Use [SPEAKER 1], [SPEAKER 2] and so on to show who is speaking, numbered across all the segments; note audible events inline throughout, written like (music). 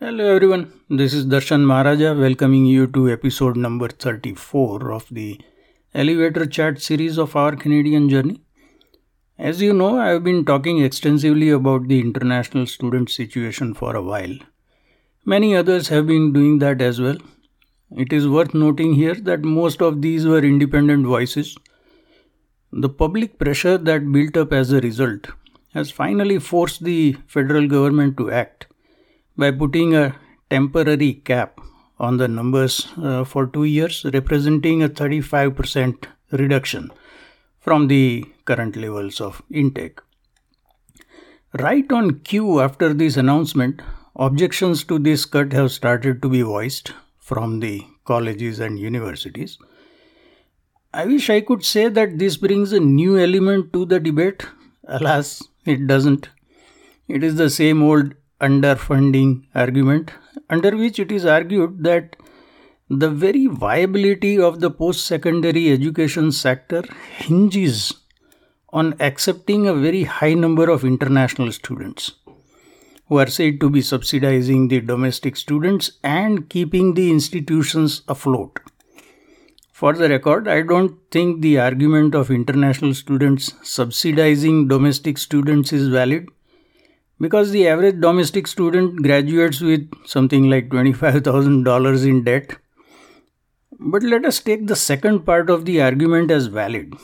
[SPEAKER 1] Hello everyone, this is Darshan Maharaja welcoming you to episode number 34 of the elevator chat series of our Canadian journey. As you know, I have been talking extensively about the international student situation for a while. Many others have been doing that as well. It is worth noting here that most of these were independent voices. The public pressure that built up as a result has finally forced the federal government to act by putting a temporary cap on the numbers uh, for two years, representing a 35% reduction from the current levels of intake. Right on cue after this announcement, objections to this cut have started to be voiced from the colleges and universities. I wish I could say that this brings a new element to the debate. Alas, it doesn't. It is the same old underfunding argument, under which it is argued that the very viability of the post secondary education sector hinges on accepting a very high number of international students who are said to be subsidizing the domestic students and keeping the institutions afloat. For the record, I don't think the argument of international students subsidizing domestic students is valid because the average domestic student graduates with something like $25,000 in debt. But let us take the second part of the argument as valid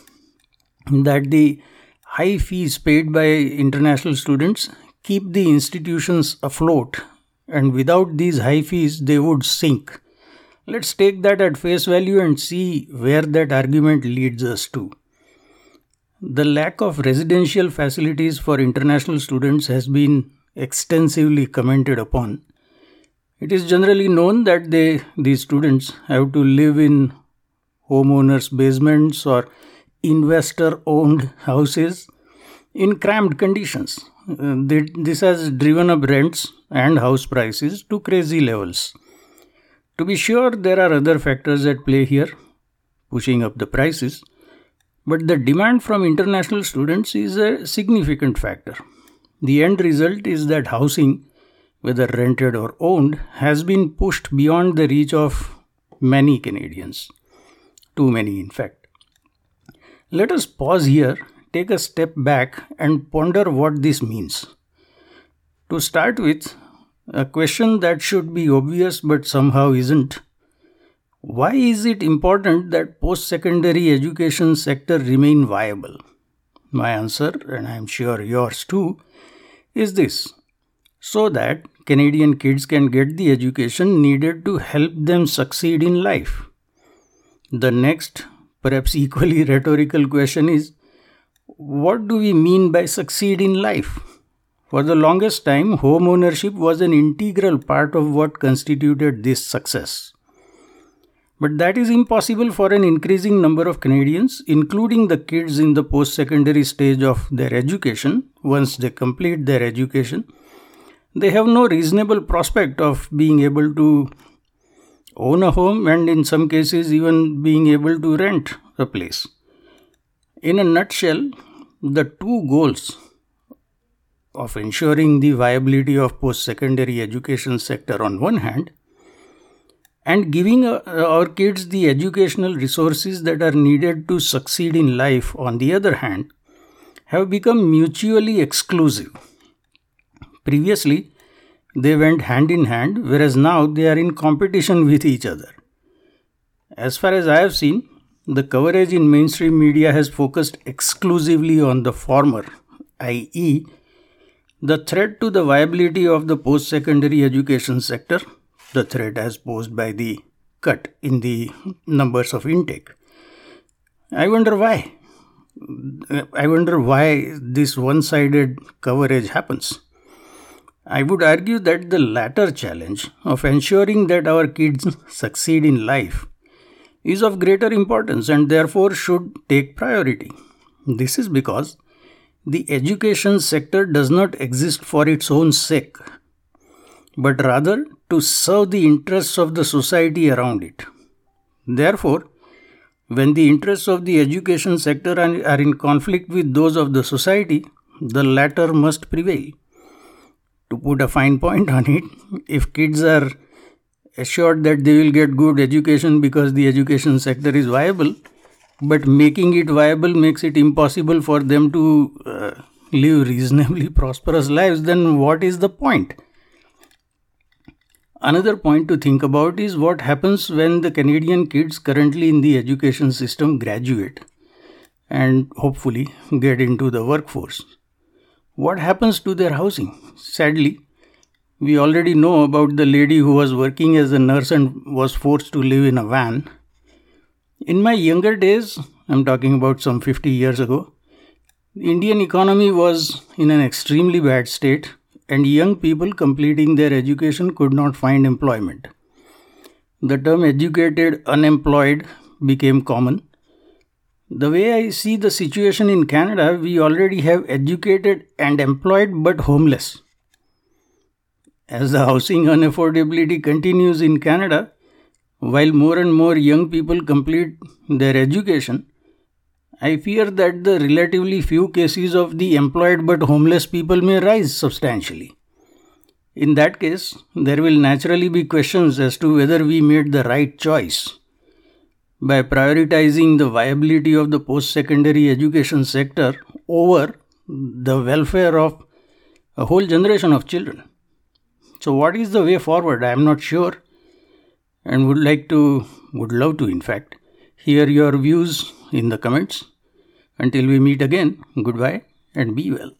[SPEAKER 1] that the high fees paid by international students keep the institutions afloat, and without these high fees, they would sink. Let's take that at face value and see where that argument leads us to. The lack of residential facilities for international students has been extensively commented upon. It is generally known that they, these students have to live in homeowners' basements or investor owned (laughs) houses in cramped conditions. Uh, this has driven up rents and house prices to crazy levels. To be sure, there are other factors at play here, pushing up the prices. But the demand from international students is a significant factor. The end result is that housing, whether rented or owned, has been pushed beyond the reach of many Canadians. Too many, in fact. Let us pause here, take a step back, and ponder what this means. To start with, a question that should be obvious but somehow isn't why is it important that post-secondary education sector remain viable? My answer, and I'm sure yours too, is this. So that Canadian kids can get the education needed to help them succeed in life. The next, perhaps (laughs) equally rhetorical question is what do we mean by succeed in life? For the longest time, home ownership was an integral part of what constituted this success. But that is impossible for an increasing number of Canadians, including the kids in the post secondary stage of their education. Once they complete their education, they have no reasonable prospect of being able to own a home and, in some cases, even being able to rent a place. In a nutshell, the two goals of ensuring the viability of post secondary education sector on one hand and giving uh, our kids the educational resources that are needed to succeed in life, on the other hand, have become mutually exclusive. Previously, they went hand in hand, whereas now they are in competition (laughs) with each other. As far as I have seen, the coverage in mainstream media has focused exclusively on the former, i.e., the threat to the viability of the post secondary education sector the threat as posed by the cut in the numbers of intake. I wonder why. I wonder why this one sided coverage happens. I would argue that the latter challenge of ensuring that our kids succeed in life is of greater importance and therefore should take priority. This is because the education sector does not exist for its own sake, but rather to serve the interests of the society around it. Therefore, when the interests of the education sector are in conflict with those of the society, the latter must prevail. to put a fine point on it, if kids are assured that they will get good education because the education sector is viable, but making it viable makes it impossible for them to uh, live reasonably (laughs) prosperous lives, then what is the point? Another point to think about is what happens when the Canadian kids currently in the education system graduate and hopefully get into the workforce. What happens to their housing? Sadly, we already know about the lady who was working as a nurse and was forced to live in a van. In my younger days, I'm talking about some 50 years ago, the Indian economy was in an extremely bad state and young people completing their education could not find employment. The term educated unemployed became common. The way I see the situation in Canada, we already have educated and employed but homeless. As the housing (laughs) unaffordability continues in Canada, while more and more young people complete their education, I fear that the relatively few cases of the employed but homeless people may rise substantially. In that case, there will naturally be questions as to whether we made the right choice by prioritizing the viability of the post secondary education sector over the welfare of a whole generation of children. So, what is the way forward? I am not sure and would like to, would love to, in fact, hear your views in the comments. Until we meet again, goodbye and be well.